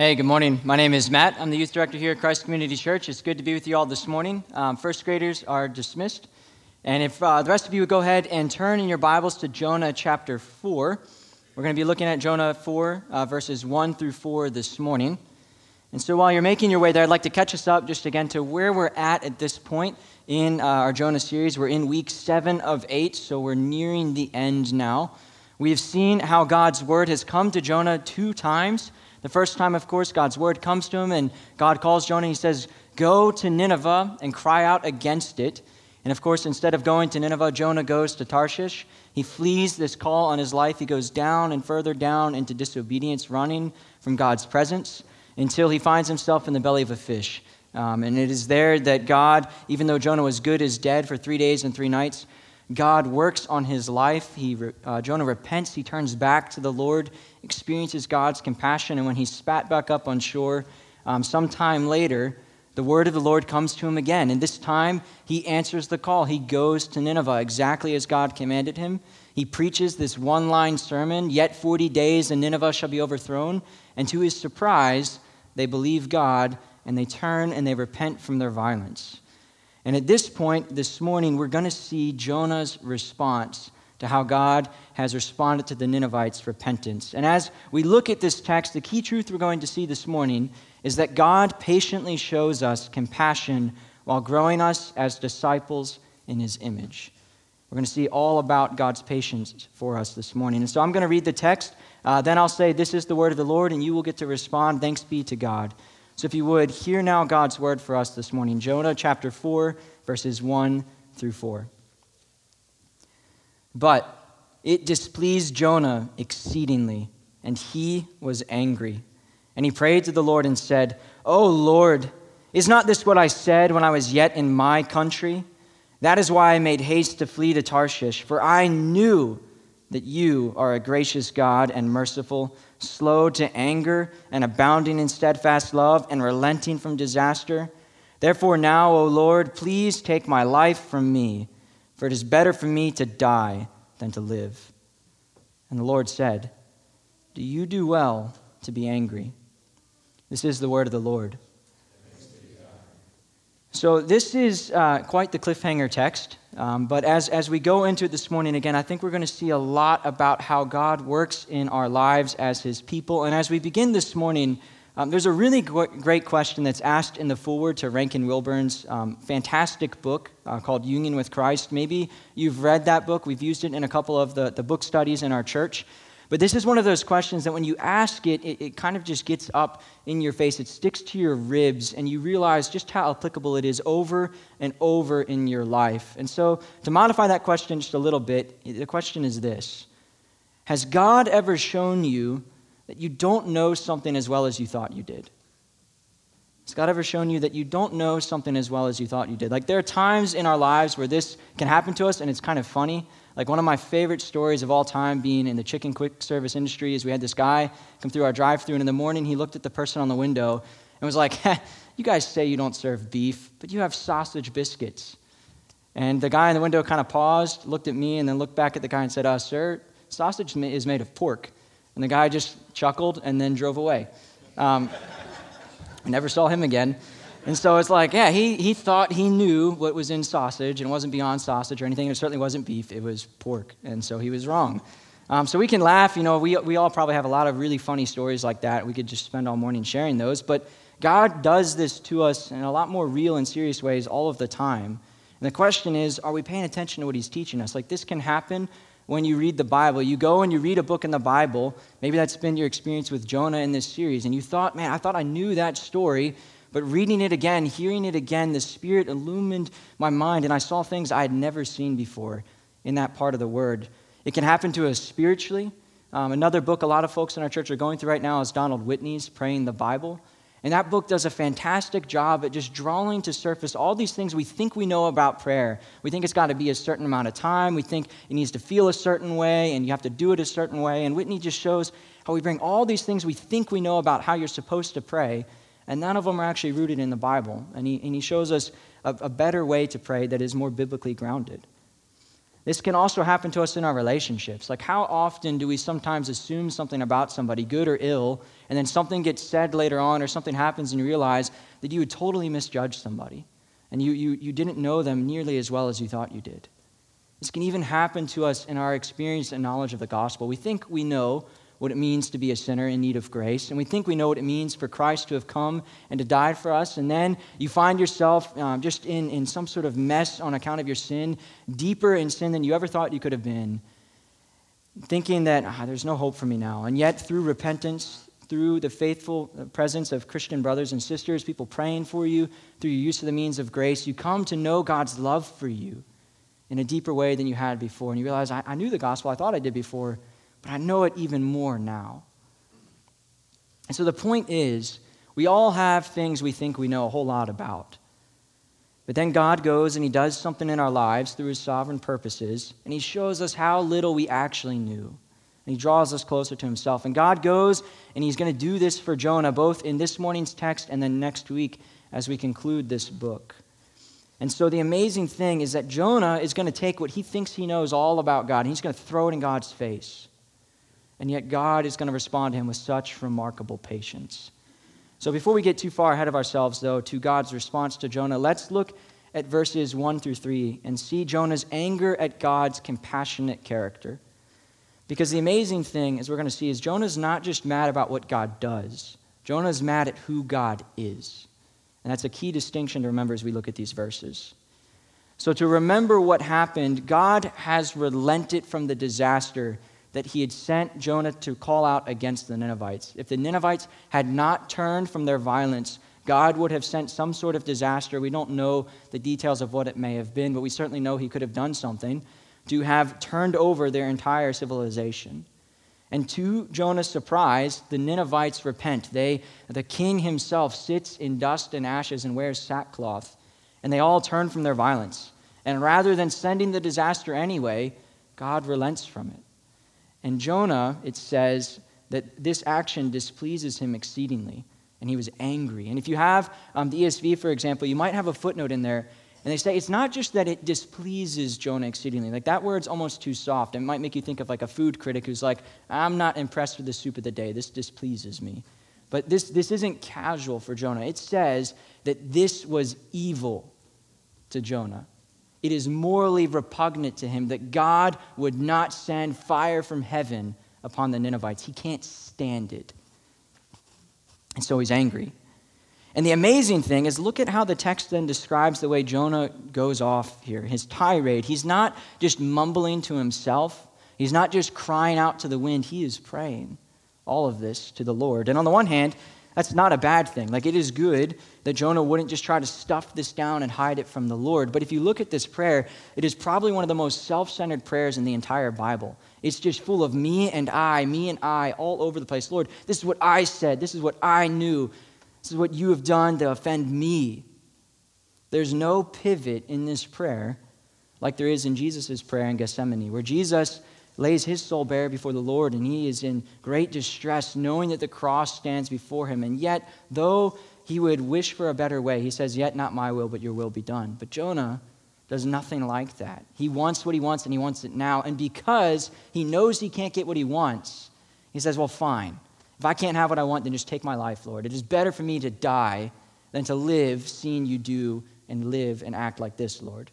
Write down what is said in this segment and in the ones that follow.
Hey, good morning. My name is Matt. I'm the youth director here at Christ Community Church. It's good to be with you all this morning. Um, first graders are dismissed. And if uh, the rest of you would go ahead and turn in your Bibles to Jonah chapter 4, we're going to be looking at Jonah 4, uh, verses 1 through 4 this morning. And so while you're making your way there, I'd like to catch us up just again to where we're at at this point in uh, our Jonah series. We're in week 7 of 8, so we're nearing the end now. We've seen how God's word has come to Jonah two times the first time, of course, God's word comes to him, and God calls Jonah. He says, Go to Nineveh and cry out against it. And of course, instead of going to Nineveh, Jonah goes to Tarshish. He flees this call on his life. He goes down and further down into disobedience, running from God's presence until he finds himself in the belly of a fish. Um, and it is there that God, even though Jonah was good as dead for three days and three nights, God works on his life. He, uh, Jonah repents. He turns back to the Lord, experiences God's compassion, and when he's spat back up on shore, um, sometime later, the word of the Lord comes to him again. And this time, he answers the call. He goes to Nineveh exactly as God commanded him. He preaches this one line sermon Yet 40 days, and Nineveh shall be overthrown. And to his surprise, they believe God, and they turn and they repent from their violence. And at this point, this morning, we're going to see Jonah's response to how God has responded to the Ninevites' repentance. And as we look at this text, the key truth we're going to see this morning is that God patiently shows us compassion while growing us as disciples in his image. We're going to see all about God's patience for us this morning. And so I'm going to read the text. Uh, then I'll say, This is the word of the Lord, and you will get to respond. Thanks be to God. So if you would, hear now God's word for us this morning Jonah chapter 4, verses 1 through 4. But it displeased Jonah exceedingly, and he was angry. And he prayed to the Lord and said, O Lord, is not this what I said when I was yet in my country? That is why I made haste to flee to Tarshish, for I knew that you are a gracious God and merciful, slow to anger and abounding in steadfast love and relenting from disaster. Therefore, now, O Lord, please take my life from me, for it is better for me to die than to live. And the Lord said, Do you do well to be angry? This is the word of the Lord. So, this is uh, quite the cliffhanger text. Um, but as, as we go into it this morning, again, I think we're going to see a lot about how God works in our lives as His people. And as we begin this morning, um, there's a really great question that's asked in the foreword to Rankin Wilbourne's um, fantastic book uh, called Union with Christ. Maybe you've read that book. We've used it in a couple of the, the book studies in our church. But this is one of those questions that when you ask it, it, it, kind of just gets up in your face. It sticks to your ribs, and you realize just how applicable it is over and over in your life. And so, to modify that question just a little bit, the question is this Has God ever shown you that you don't know something as well as you thought you did? Has God ever shown you that you don't know something as well as you thought you did? Like, there are times in our lives where this can happen to us, and it's kind of funny. Like one of my favorite stories of all time being in the chicken quick service industry is we had this guy come through our drive through and in the morning he looked at the person on the window and was like, You guys say you don't serve beef, but you have sausage biscuits. And the guy in the window kind of paused, looked at me, and then looked back at the guy and said, uh, Sir, sausage is made of pork. And the guy just chuckled and then drove away. Um, I never saw him again. And so it's like, yeah, he, he thought he knew what was in sausage, and it wasn't beyond sausage or anything. It certainly wasn't beef, it was pork. And so he was wrong. Um, so we can laugh. You know, we, we all probably have a lot of really funny stories like that. We could just spend all morning sharing those. But God does this to us in a lot more real and serious ways all of the time. And the question is, are we paying attention to what he's teaching us? Like, this can happen when you read the Bible. You go and you read a book in the Bible. Maybe that's been your experience with Jonah in this series. And you thought, man, I thought I knew that story. But reading it again, hearing it again, the Spirit illumined my mind, and I saw things I had never seen before in that part of the Word. It can happen to us spiritually. Um, another book a lot of folks in our church are going through right now is Donald Whitney's Praying the Bible. And that book does a fantastic job at just drawing to surface all these things we think we know about prayer. We think it's got to be a certain amount of time. We think it needs to feel a certain way, and you have to do it a certain way. And Whitney just shows how we bring all these things we think we know about how you're supposed to pray and none of them are actually rooted in the Bible. And he, and he shows us a, a better way to pray that is more biblically grounded. This can also happen to us in our relationships. Like, how often do we sometimes assume something about somebody, good or ill, and then something gets said later on or something happens and you realize that you totally misjudged somebody and you, you, you didn't know them nearly as well as you thought you did? This can even happen to us in our experience and knowledge of the gospel. We think we know what it means to be a sinner in need of grace, and we think we know what it means for Christ to have come and to die for us, and then you find yourself um, just in, in some sort of mess on account of your sin, deeper in sin than you ever thought you could have been, thinking that ah, there's no hope for me now. And yet, through repentance, through the faithful uh, presence of Christian brothers and sisters, people praying for you, through your use of the means of grace, you come to know God's love for you in a deeper way than you had before. And you realize, I, I knew the gospel, I thought I did before, but I know it even more now. And so the point is, we all have things we think we know a whole lot about. But then God goes and He does something in our lives through His sovereign purposes, and He shows us how little we actually knew. And He draws us closer to Himself. And God goes and He's going to do this for Jonah, both in this morning's text and then next week as we conclude this book. And so the amazing thing is that Jonah is going to take what he thinks he knows all about God, and he's going to throw it in God's face. And yet God is going to respond to him with such remarkable patience. So before we get too far ahead of ourselves, though, to God's response to Jonah, let's look at verses 1 through 3 and see Jonah's anger at God's compassionate character. Because the amazing thing, as we're going to see, is Jonah's not just mad about what God does, Jonah's mad at who God is. And that's a key distinction to remember as we look at these verses. So, to remember what happened, God has relented from the disaster that he had sent Jonah to call out against the Ninevites. If the Ninevites had not turned from their violence, God would have sent some sort of disaster. We don't know the details of what it may have been, but we certainly know he could have done something to have turned over their entire civilization. And to Jonah's surprise, the Ninevites repent. They, the king himself sits in dust and ashes and wears sackcloth, and they all turn from their violence. And rather than sending the disaster anyway, God relents from it. And Jonah, it says that this action displeases him exceedingly, and he was angry. And if you have um, the ESV, for example, you might have a footnote in there and they say it's not just that it displeases Jonah exceedingly. Like that word's almost too soft. It might make you think of like a food critic who's like, I'm not impressed with the soup of the day. This displeases me. But this, this isn't casual for Jonah. It says that this was evil to Jonah. It is morally repugnant to him that God would not send fire from heaven upon the Ninevites. He can't stand it. And so he's angry. And the amazing thing is, look at how the text then describes the way Jonah goes off here, his tirade. He's not just mumbling to himself, he's not just crying out to the wind, he is praying all of this to the Lord. And on the one hand, that's not a bad thing. Like, it is good that Jonah wouldn't just try to stuff this down and hide it from the Lord. But if you look at this prayer, it is probably one of the most self centered prayers in the entire Bible. It's just full of me and I, me and I, all over the place. Lord, this is what I said. This is what I knew. This is what you have done to offend me. There's no pivot in this prayer like there is in Jesus' prayer in Gethsemane, where Jesus lays his soul bare before the Lord and he is in great distress, knowing that the cross stands before him. And yet, though he would wish for a better way, he says, Yet not my will, but your will be done. But Jonah does nothing like that. He wants what he wants and he wants it now. And because he knows he can't get what he wants, he says, Well, fine. If I can't have what I want, then just take my life, Lord. It is better for me to die than to live seeing you do and live and act like this, Lord.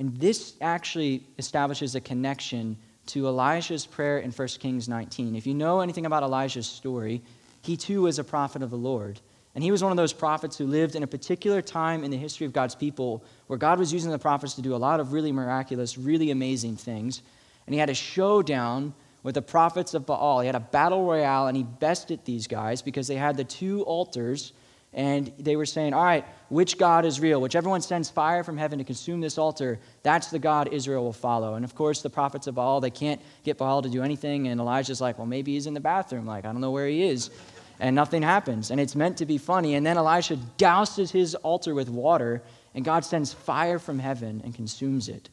And this actually establishes a connection to Elijah's prayer in 1 Kings 19. If you know anything about Elijah's story, he too was a prophet of the Lord. And he was one of those prophets who lived in a particular time in the history of God's people where God was using the prophets to do a lot of really miraculous, really amazing things. And he had a showdown with the prophets of Baal. He had a battle royale and he bested these guys because they had the two altars and they were saying, All right, which God is real? Whichever one sends fire from heaven to consume this altar, that's the God Israel will follow. And of course, the prophets of Baal, they can't get Baal to do anything. And Elijah's like, Well, maybe he's in the bathroom. Like, I don't know where he is. And nothing happens. And it's meant to be funny. And then Elisha douses his altar with water, and God sends fire from heaven and consumes it.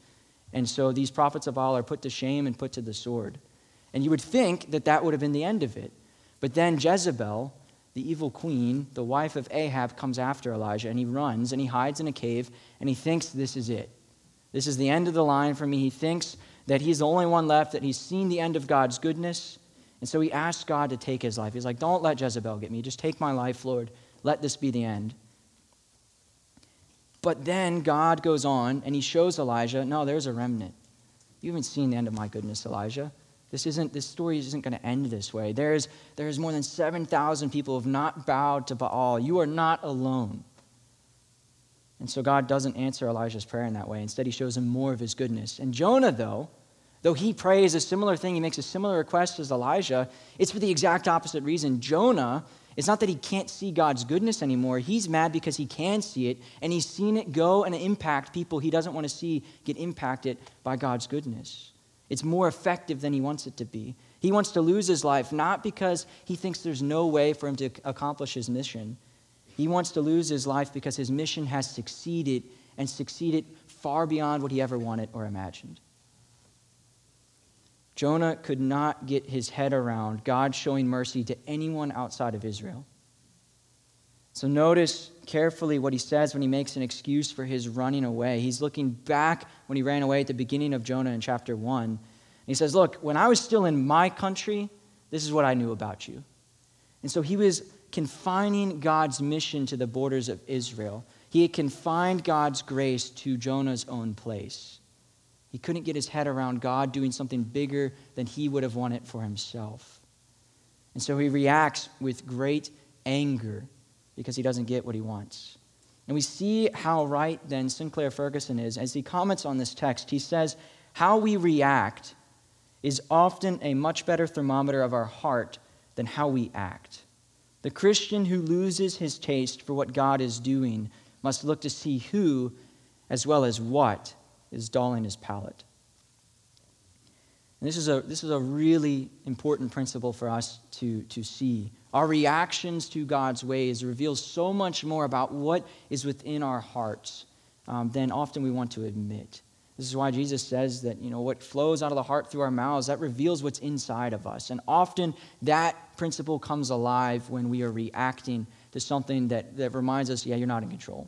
And so these prophets of Baal are put to shame and put to the sword. And you would think that that would have been the end of it. But then Jezebel, the evil queen, the wife of Ahab, comes after Elijah and he runs and he hides in a cave and he thinks this is it. This is the end of the line for me. He thinks that he's the only one left, that he's seen the end of God's goodness. And so he asks God to take his life. He's like, Don't let Jezebel get me. Just take my life, Lord. Let this be the end. But then God goes on and he shows Elijah, No, there's a remnant. You haven't seen the end of my goodness, Elijah. This isn't this story isn't going to end this way. There's there's more than 7,000 people who have not bowed to Baal. You are not alone. And so God doesn't answer Elijah's prayer in that way. Instead, he shows him more of his goodness. And Jonah, though, though he prays a similar thing, he makes a similar request as Elijah, it's for the exact opposite reason. Jonah, it's not that he can't see God's goodness anymore. He's mad because he can see it, and he's seen it go and impact people he doesn't want to see get impacted by God's goodness. It's more effective than he wants it to be. He wants to lose his life, not because he thinks there's no way for him to accomplish his mission. He wants to lose his life because his mission has succeeded and succeeded far beyond what he ever wanted or imagined. Jonah could not get his head around God showing mercy to anyone outside of Israel. So notice carefully what he says when he makes an excuse for his running away. He's looking back when he ran away at the beginning of Jonah in chapter 1. he says, Look, when I was still in my country, this is what I knew about you. And so he was confining God's mission to the borders of Israel. He had confined God's grace to Jonah's own place. He couldn't get his head around God doing something bigger than he would have wanted for himself. And so he reacts with great anger because he doesn't get what he wants. And we see how right then Sinclair Ferguson is. As he comments on this text, he says, How we react is often a much better thermometer of our heart than how we act. The Christian who loses his taste for what God is doing must look to see who, as well as what, is dulling his palate. And this is a, this is a really important principle for us to, to see. Our reactions to God's ways reveal so much more about what is within our hearts um, than often we want to admit. This is why Jesus says that, you know, what flows out of the heart through our mouths, that reveals what's inside of us. And often that principle comes alive when we are reacting to something that, that reminds us, yeah, you're not in control.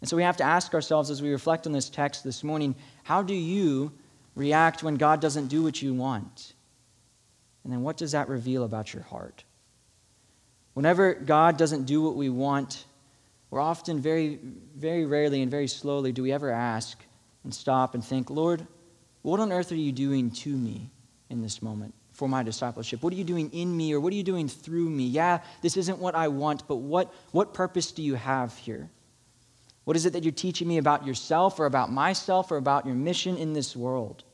And so we have to ask ourselves as we reflect on this text this morning, how do you react when God doesn't do what you want? And then what does that reveal about your heart? Whenever God doesn't do what we want, we're often very, very rarely and very slowly do we ever ask, and stop and think, Lord, what on earth are you doing to me in this moment for my discipleship? What are you doing in me or what are you doing through me? Yeah, this isn't what I want, but what, what purpose do you have here? What is it that you're teaching me about yourself or about myself or about your mission in this world?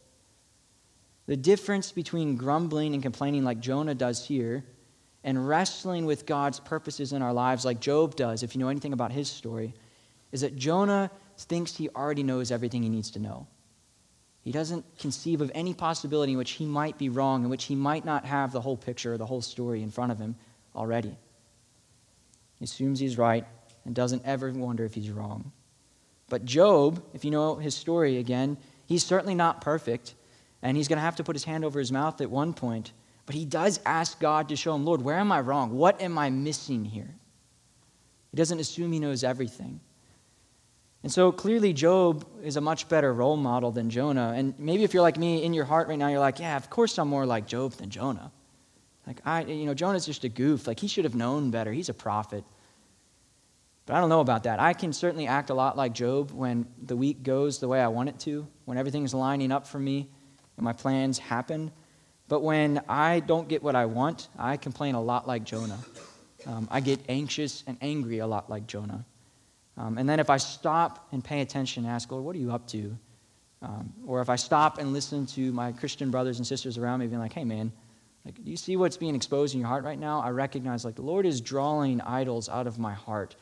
The difference between grumbling and complaining, like Jonah does here, and wrestling with God's purposes in our lives, like Job does, if you know anything about his story, is that Jonah thinks he already knows everything he needs to know. He doesn't conceive of any possibility in which he might be wrong, in which he might not have the whole picture or the whole story in front of him already. He assumes he's right and doesn't ever wonder if he's wrong. But Job, if you know his story again, he's certainly not perfect, and he's going to have to put his hand over his mouth at one point. But he does ask God to show him, Lord, where am I wrong? What am I missing here? He doesn't assume he knows everything. And so clearly, Job is a much better role model than Jonah. And maybe if you're like me in your heart right now, you're like, yeah, of course I'm more like Job than Jonah. Like, I, you know, Jonah's just a goof. Like, he should have known better. He's a prophet. But I don't know about that. I can certainly act a lot like Job when the week goes the way I want it to, when everything's lining up for me and my plans happen. But when I don't get what I want, I complain a lot like Jonah. Um, I get anxious and angry a lot like Jonah. Um, and then if I stop and pay attention and ask, Lord, what are you up to? Um, or if I stop and listen to my Christian brothers and sisters around me being like, hey, man, like, do you see what's being exposed in your heart right now? I recognize, like, the Lord is drawing idols out of my heart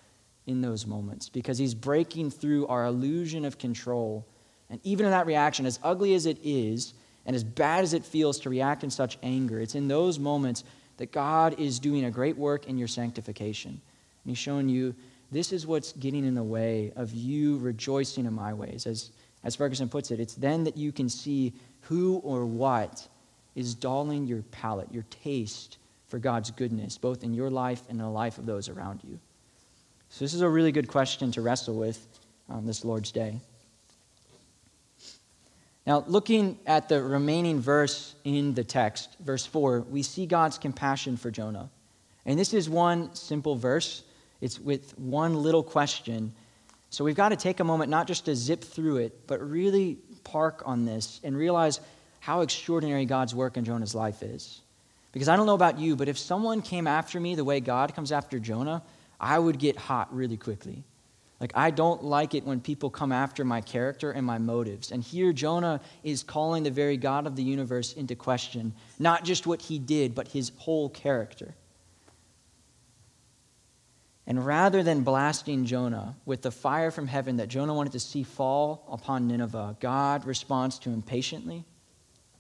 in those moments because He's breaking through our illusion of control. And even in that reaction, as ugly as it is, and as bad as it feels to react in such anger, it's in those moments that God is doing a great work in your sanctification. And He's showing you this is what's getting in the way of you rejoicing in my ways. As, as Ferguson puts it, it's then that you can see who or what is dulling your palate, your taste for God's goodness, both in your life and in the life of those around you. So, this is a really good question to wrestle with on this Lord's Day. Now, looking at the remaining verse in the text, verse 4, we see God's compassion for Jonah. And this is one simple verse, it's with one little question. So we've got to take a moment not just to zip through it, but really park on this and realize how extraordinary God's work in Jonah's life is. Because I don't know about you, but if someone came after me the way God comes after Jonah, I would get hot really quickly. Like, I don't like it when people come after my character and my motives. And here, Jonah is calling the very God of the universe into question, not just what he did, but his whole character. And rather than blasting Jonah with the fire from heaven that Jonah wanted to see fall upon Nineveh, God responds to him patiently,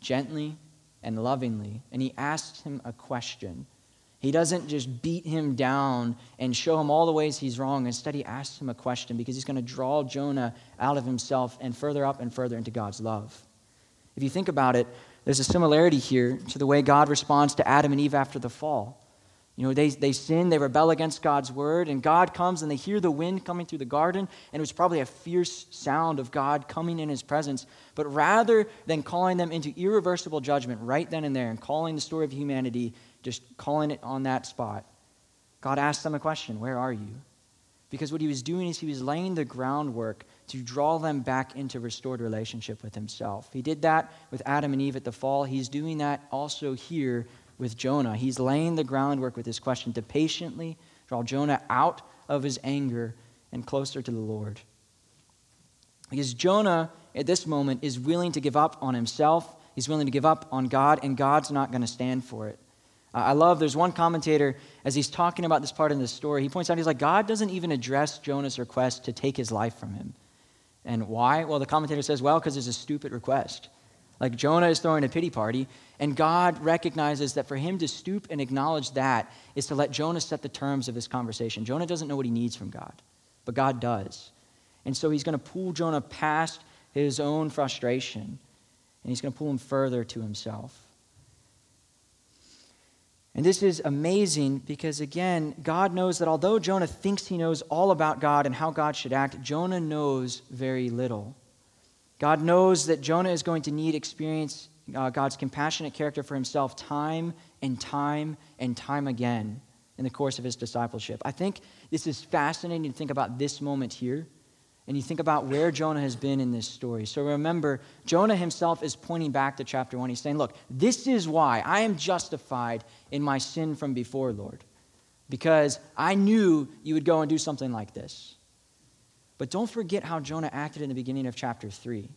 gently, and lovingly. And he asks him a question he doesn't just beat him down and show him all the ways he's wrong. Instead, he asks him a question because he's going to draw Jonah out of himself and further up and further into God's love. If you think about it, there's a similarity here to the way God responds to Adam and Eve after the fall. You know, they, they sin, they rebel against God's word, and God comes and they hear the wind coming through the garden, and it was probably a fierce sound of God coming in his presence. But rather than calling them into irreversible judgment right then and there and calling the story of humanity just calling it on that spot, God asked them a question Where are you? Because what he was doing is he was laying the groundwork to draw them back into restored relationship with himself. He did that with Adam and Eve at the fall. He's doing that also here with Jonah. He's laying the groundwork with this question to patiently draw Jonah out of his anger and closer to the Lord. Because Jonah, at this moment, is willing to give up on himself, he's willing to give up on God, and God's not going to stand for it. I love, there's one commentator, as he's talking about this part in the story, he points out, he's like, God doesn't even address Jonah's request to take his life from him. And why? Well, the commentator says, well, because it's a stupid request. Like Jonah is throwing a pity party, and God recognizes that for him to stoop and acknowledge that is to let Jonah set the terms of this conversation. Jonah doesn't know what he needs from God, but God does. And so he's going to pull Jonah past his own frustration, and he's going to pull him further to himself. And this is amazing because, again, God knows that although Jonah thinks he knows all about God and how God should act, Jonah knows very little. God knows that Jonah is going to need experience uh, God's compassionate character for himself time and time and time again in the course of his discipleship. I think this is fascinating to think about this moment here and you think about where Jonah has been in this story. So remember, Jonah himself is pointing back to chapter 1. He's saying, Look, this is why I am justified in my sin from before, Lord, because I knew you would go and do something like this. But don't forget how Jonah acted in the beginning of chapter 3.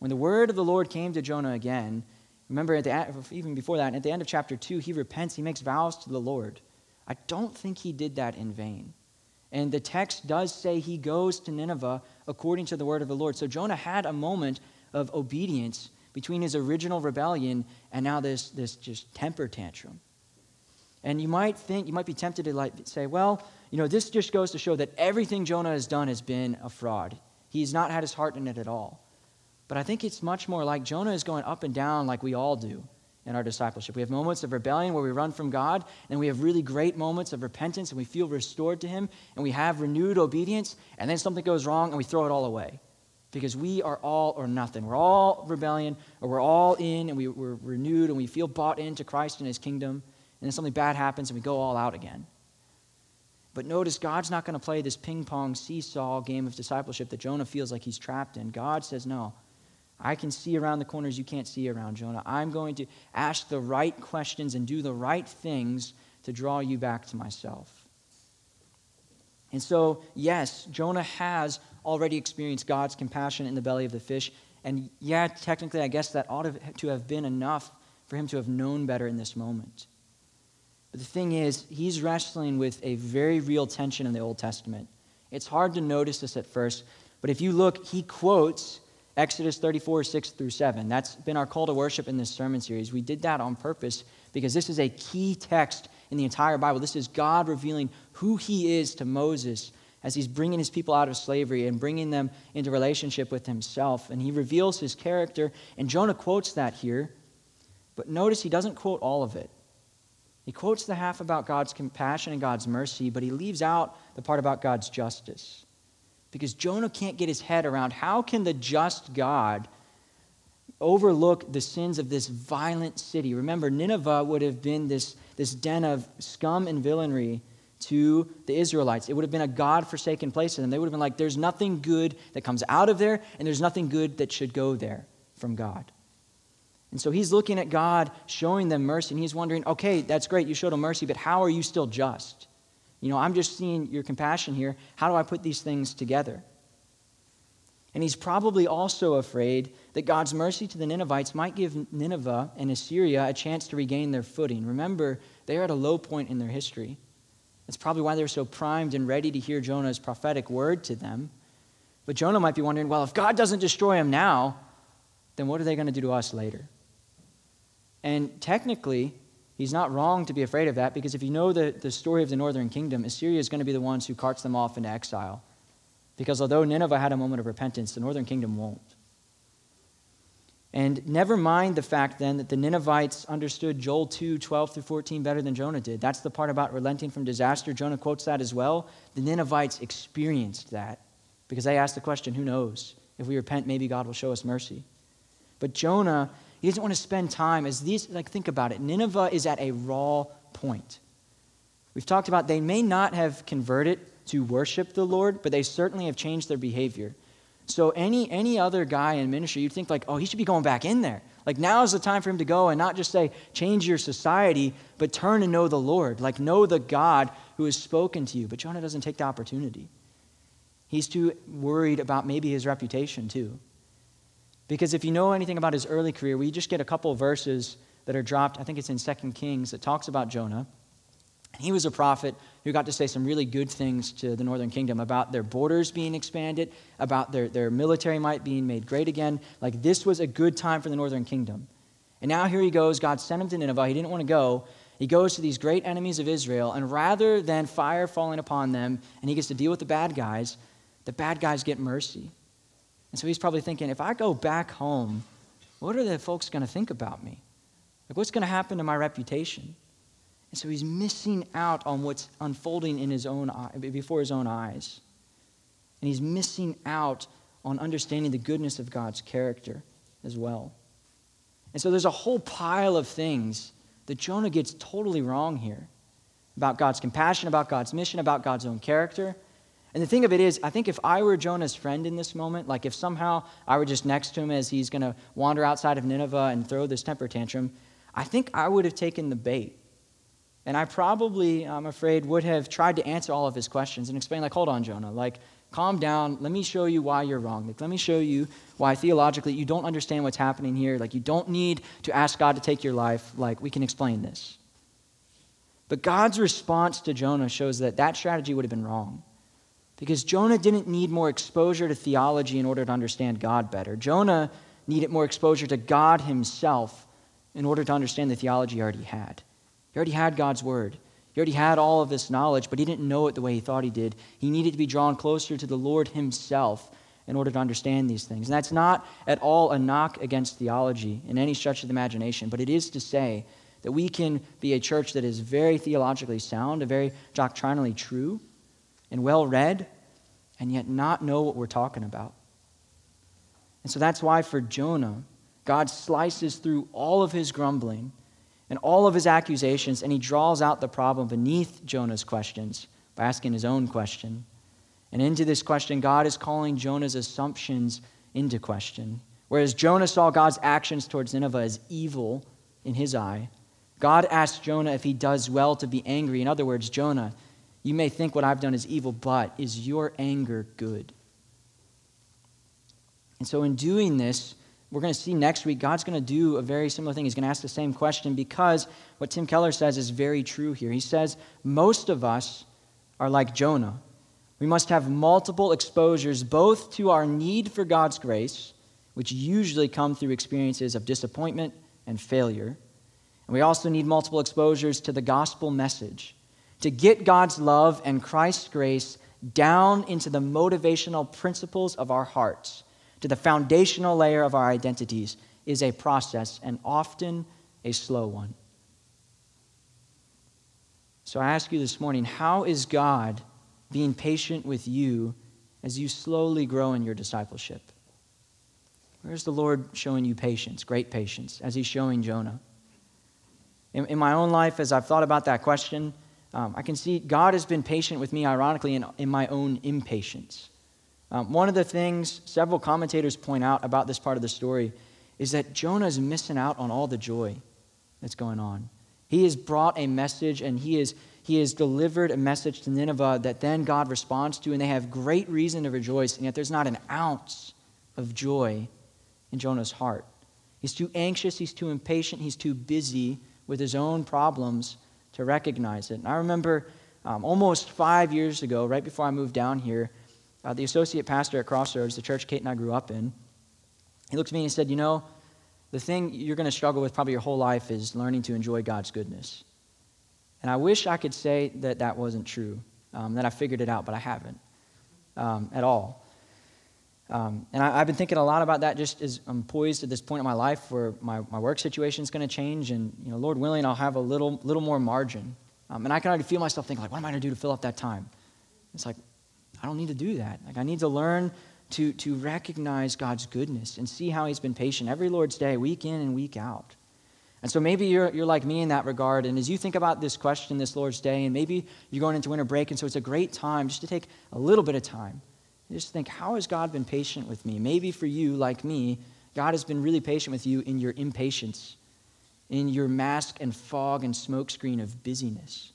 When the word of the Lord came to Jonah again, remember, at the, even before that, at the end of chapter 2, he repents, he makes vows to the Lord. I don't think he did that in vain. And the text does say he goes to Nineveh according to the word of the Lord. So Jonah had a moment of obedience between his original rebellion and now this, this just temper tantrum. And you might think, you might be tempted to like say, well, you know, this just goes to show that everything Jonah has done has been a fraud. He's not had his heart in it at all. But I think it's much more like Jonah is going up and down like we all do in our discipleship. We have moments of rebellion where we run from God, and we have really great moments of repentance and we feel restored to Him, and we have renewed obedience, and then something goes wrong and we throw it all away. Because we are all or nothing. We're all rebellion, or we're all in and we, we're renewed and we feel bought into Christ and His kingdom, and then something bad happens and we go all out again. But notice, God's not going to play this ping pong seesaw game of discipleship that Jonah feels like he's trapped in. God says, No, I can see around the corners you can't see around, Jonah. I'm going to ask the right questions and do the right things to draw you back to myself. And so, yes, Jonah has already experienced God's compassion in the belly of the fish. And yeah, technically, I guess that ought to have been enough for him to have known better in this moment. But the thing is, he's wrestling with a very real tension in the Old Testament. It's hard to notice this at first, but if you look, he quotes Exodus 34, 6 through 7. That's been our call to worship in this sermon series. We did that on purpose because this is a key text in the entire Bible. This is God revealing who he is to Moses as he's bringing his people out of slavery and bringing them into relationship with himself. And he reveals his character, and Jonah quotes that here. But notice he doesn't quote all of it. He quotes the half about God's compassion and God's mercy, but he leaves out the part about God's justice because Jonah can't get his head around how can the just God overlook the sins of this violent city. Remember, Nineveh would have been this, this den of scum and villainy to the Israelites. It would have been a God forsaken place, to them. they would have been like, there's nothing good that comes out of there, and there's nothing good that should go there from God. And so he's looking at God showing them mercy, and he's wondering, okay, that's great, you showed them mercy, but how are you still just? You know, I'm just seeing your compassion here. How do I put these things together? And he's probably also afraid that God's mercy to the Ninevites might give Nineveh and Assyria a chance to regain their footing. Remember, they are at a low point in their history. That's probably why they're so primed and ready to hear Jonah's prophetic word to them. But Jonah might be wondering well, if God doesn't destroy them now, then what are they going to do to us later? And technically, he's not wrong to be afraid of that because if you know the, the story of the northern kingdom, Assyria is going to be the ones who carts them off into exile. Because although Nineveh had a moment of repentance, the northern kingdom won't. And never mind the fact then that the Ninevites understood Joel 2 12 through 14 better than Jonah did. That's the part about relenting from disaster. Jonah quotes that as well. The Ninevites experienced that because they asked the question who knows? If we repent, maybe God will show us mercy. But Jonah, he doesn't want to spend time as these, like, think about it. Nineveh is at a raw point. We've talked about they may not have converted to worship the Lord, but they certainly have changed their behavior. So any any other guy in ministry, you'd think like, oh, he should be going back in there. Like now is the time for him to go and not just say change your society, but turn and know the Lord. Like know the God who has spoken to you. But Jonah doesn't take the opportunity. He's too worried about maybe his reputation too. Because if you know anything about his early career, we just get a couple verses that are dropped. I think it's in Second Kings that talks about Jonah. And he was a prophet who got to say some really good things to the northern kingdom about their borders being expanded, about their, their military might being made great again. Like this was a good time for the northern kingdom. And now here he goes. God sent him to Nineveh. He didn't want to go. He goes to these great enemies of Israel, and rather than fire falling upon them and he gets to deal with the bad guys, the bad guys get mercy. And so he's probably thinking, if I go back home, what are the folks going to think about me? Like, what's going to happen to my reputation? And so he's missing out on what's unfolding in his own eye, before his own eyes. And he's missing out on understanding the goodness of God's character as well. And so there's a whole pile of things that Jonah gets totally wrong here about God's compassion, about God's mission, about God's own character. And the thing of it is, I think if I were Jonah's friend in this moment, like if somehow I were just next to him as he's going to wander outside of Nineveh and throw this temper tantrum, I think I would have taken the bait and I probably, I'm afraid, would have tried to answer all of his questions and explain, like, hold on, Jonah, like, calm down. Let me show you why you're wrong. Like, let me show you why theologically you don't understand what's happening here. Like, you don't need to ask God to take your life. Like, we can explain this. But God's response to Jonah shows that that strategy would have been wrong. Because Jonah didn't need more exposure to theology in order to understand God better. Jonah needed more exposure to God himself in order to understand the theology he already had. He already had God's word. He already had all of this knowledge, but he didn't know it the way he thought he did. He needed to be drawn closer to the Lord himself in order to understand these things. And that's not at all a knock against theology in any stretch of the imagination, but it is to say that we can be a church that is very theologically sound, and very doctrinally true, and well read, and yet not know what we're talking about. And so that's why for Jonah, God slices through all of his grumbling and all of his accusations, and he draws out the problem beneath Jonah's questions by asking his own question. And into this question, God is calling Jonah's assumptions into question. Whereas Jonah saw God's actions towards Nineveh as evil in his eye, God asks Jonah if he does well to be angry. In other words, Jonah, you may think what I've done is evil, but is your anger good? And so, in doing this, we're going to see next week, God's going to do a very similar thing. He's going to ask the same question because what Tim Keller says is very true here. He says, Most of us are like Jonah. We must have multiple exposures both to our need for God's grace, which usually come through experiences of disappointment and failure. And we also need multiple exposures to the gospel message to get God's love and Christ's grace down into the motivational principles of our hearts to the foundational layer of our identities is a process and often a slow one. So I ask you this morning how is God being patient with you as you slowly grow in your discipleship? Where's the Lord showing you patience, great patience, as He's showing Jonah? In, in my own life, as I've thought about that question, um, I can see God has been patient with me, ironically, in, in my own impatience. Um, one of the things several commentators point out about this part of the story is that Jonah is missing out on all the joy that's going on. He has brought a message and he, is, he has delivered a message to Nineveh that then God responds to, and they have great reason to rejoice, and yet there's not an ounce of joy in Jonah's heart. He's too anxious, he's too impatient, he's too busy with his own problems to recognize it. And I remember um, almost five years ago, right before I moved down here, uh, the associate pastor at Crossroads, the church Kate and I grew up in, he looked at me and he said, You know, the thing you're going to struggle with probably your whole life is learning to enjoy God's goodness. And I wish I could say that that wasn't true, um, that I figured it out, but I haven't um, at all. Um, and I, have been thinking a lot about that just as I'm poised at this point in my life where my, my work situation is going to change. And, you know, Lord willing, I'll have a little, little more margin. Um, and I can already feel myself thinking, like, what am I going to do to fill up that time? It's like, I don't need to do that. Like, I need to learn to, to recognize God's goodness and see how He's been patient every Lord's day, week in and week out. And so maybe you're, you're like me in that regard. And as you think about this question this Lord's Day, and maybe you're going into winter break, and so it's a great time just to take a little bit of time just think, how has God been patient with me? Maybe for you, like me, God has been really patient with you in your impatience, in your mask and fog and smokescreen of busyness.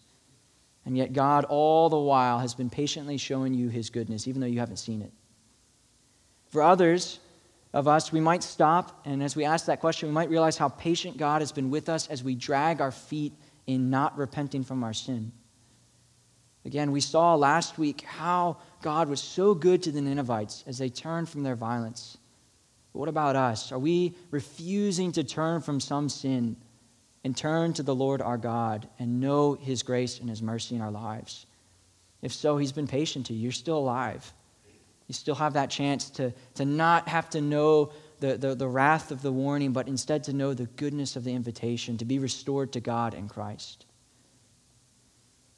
And yet, God, all the while, has been patiently showing you his goodness, even though you haven't seen it. For others of us, we might stop, and as we ask that question, we might realize how patient God has been with us as we drag our feet in not repenting from our sin. Again, we saw last week how God was so good to the Ninevites as they turned from their violence. But what about us? Are we refusing to turn from some sin and turn to the Lord our God and know his grace and his mercy in our lives? If so, he's been patient to you. You're still alive. You still have that chance to, to not have to know the, the, the wrath of the warning, but instead to know the goodness of the invitation, to be restored to God in Christ.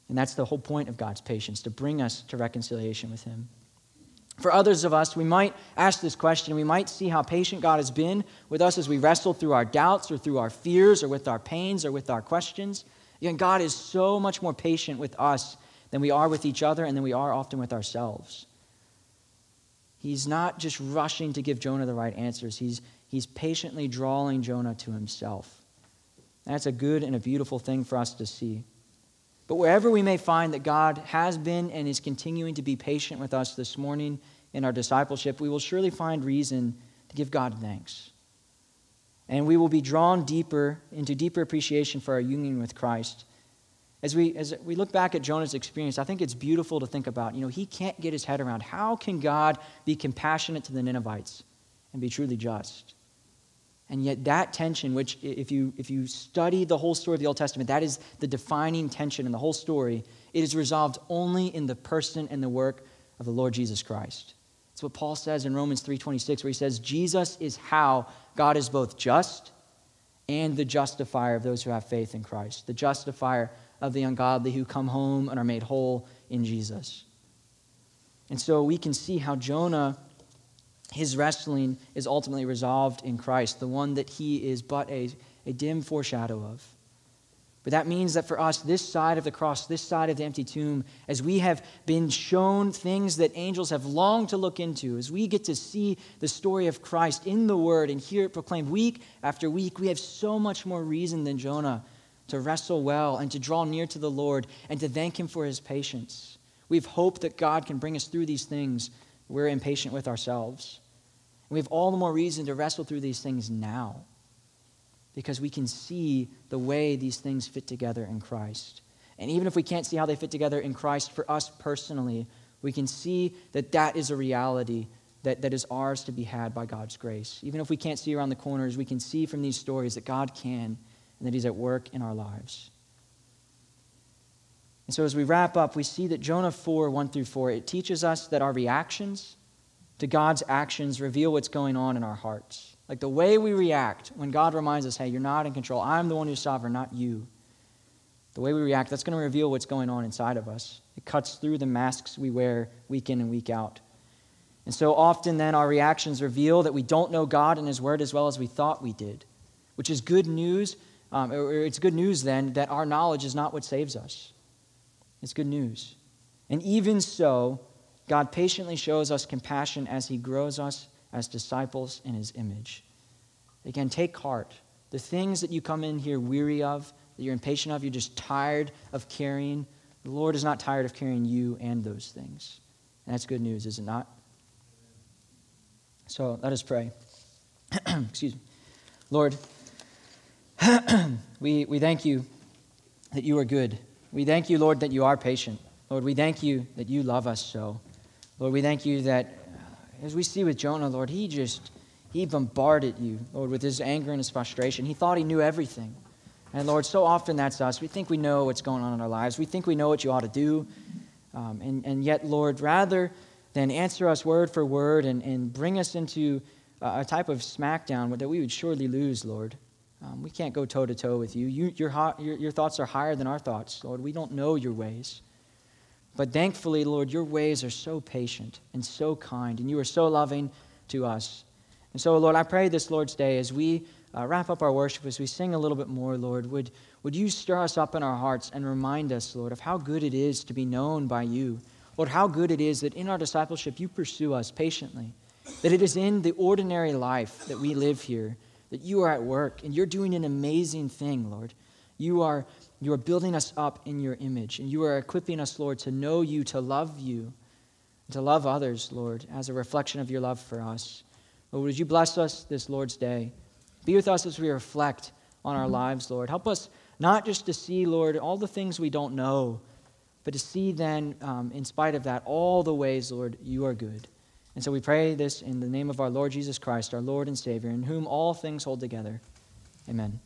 And that's the whole point of God's patience, to bring us to reconciliation with Him. For others of us, we might ask this question. We might see how patient God has been with us as we wrestle through our doubts or through our fears or with our pains or with our questions. Again, God is so much more patient with us than we are with each other and than we are often with ourselves. He's not just rushing to give Jonah the right answers, he's, he's patiently drawing Jonah to himself. That's a good and a beautiful thing for us to see. But wherever we may find that God has been and is continuing to be patient with us this morning in our discipleship, we will surely find reason to give God thanks. And we will be drawn deeper into deeper appreciation for our union with Christ. As we, as we look back at Jonah's experience, I think it's beautiful to think about. You know, he can't get his head around how can God be compassionate to the Ninevites and be truly just? And yet, that tension, which, if you, if you study the whole story of the Old Testament, that is the defining tension in the whole story. It is resolved only in the person and the work of the Lord Jesus Christ. It's what Paul says in Romans 3:26 where he says Jesus is how God is both just and the justifier of those who have faith in Christ, the justifier of the ungodly who come home and are made whole in Jesus. And so we can see how Jonah his wrestling is ultimately resolved in Christ, the one that he is but a, a dim foreshadow of. But that means that for us, this side of the cross, this side of the empty tomb, as we have been shown things that angels have longed to look into, as we get to see the story of Christ in the Word and hear it proclaimed week after week, we have so much more reason than Jonah to wrestle well and to draw near to the Lord and to thank Him for His patience. We have hope that God can bring us through these things. We're impatient with ourselves. We have all the more reason to wrestle through these things now because we can see the way these things fit together in Christ. And even if we can't see how they fit together in Christ for us personally, we can see that that is a reality that, that is ours to be had by God's grace. Even if we can't see around the corners, we can see from these stories that God can and that He's at work in our lives. And so as we wrap up, we see that Jonah 4 1 through 4, it teaches us that our reactions, to God's actions reveal what's going on in our hearts. Like the way we react when God reminds us, hey, you're not in control. I'm the one who's sovereign, not you. The way we react, that's going to reveal what's going on inside of us. It cuts through the masks we wear week in and week out. And so often, then, our reactions reveal that we don't know God and His Word as well as we thought we did, which is good news. Um, it's good news, then, that our knowledge is not what saves us. It's good news. And even so, God patiently shows us compassion as He grows us as disciples in His image. Again, take heart. The things that you come in here weary of, that you're impatient of, you're just tired of carrying, the Lord is not tired of carrying you and those things. And that's good news, is it not? So let us pray. Excuse me. Lord, we, we thank you that you are good. We thank you, Lord, that you are patient. Lord, we thank you that you love us so. Lord, we thank you that uh, as we see with Jonah, Lord, he just, he bombarded you, Lord, with his anger and his frustration. He thought he knew everything. And Lord, so often that's us. We think we know what's going on in our lives. We think we know what you ought to do. Um, and, and yet, Lord, rather than answer us word for word and, and bring us into a type of smackdown that we would surely lose, Lord, um, we can't go toe to toe with you. you your, your, your thoughts are higher than our thoughts, Lord. We don't know your ways. But thankfully, Lord, your ways are so patient and so kind, and you are so loving to us. And so, Lord, I pray this Lord's Day as we uh, wrap up our worship, as we sing a little bit more, Lord, would, would you stir us up in our hearts and remind us, Lord, of how good it is to be known by you. Lord, how good it is that in our discipleship you pursue us patiently, that it is in the ordinary life that we live here, that you are at work, and you're doing an amazing thing, Lord. You are, you are building us up in your image, and you are equipping us, Lord, to know you, to love you, to love others, Lord, as a reflection of your love for us. Lord, would you bless us this Lord's day? Be with us as we reflect on our lives, Lord. Help us not just to see, Lord, all the things we don't know, but to see then, um, in spite of that, all the ways, Lord, you are good. And so we pray this in the name of our Lord Jesus Christ, our Lord and Savior, in whom all things hold together. Amen.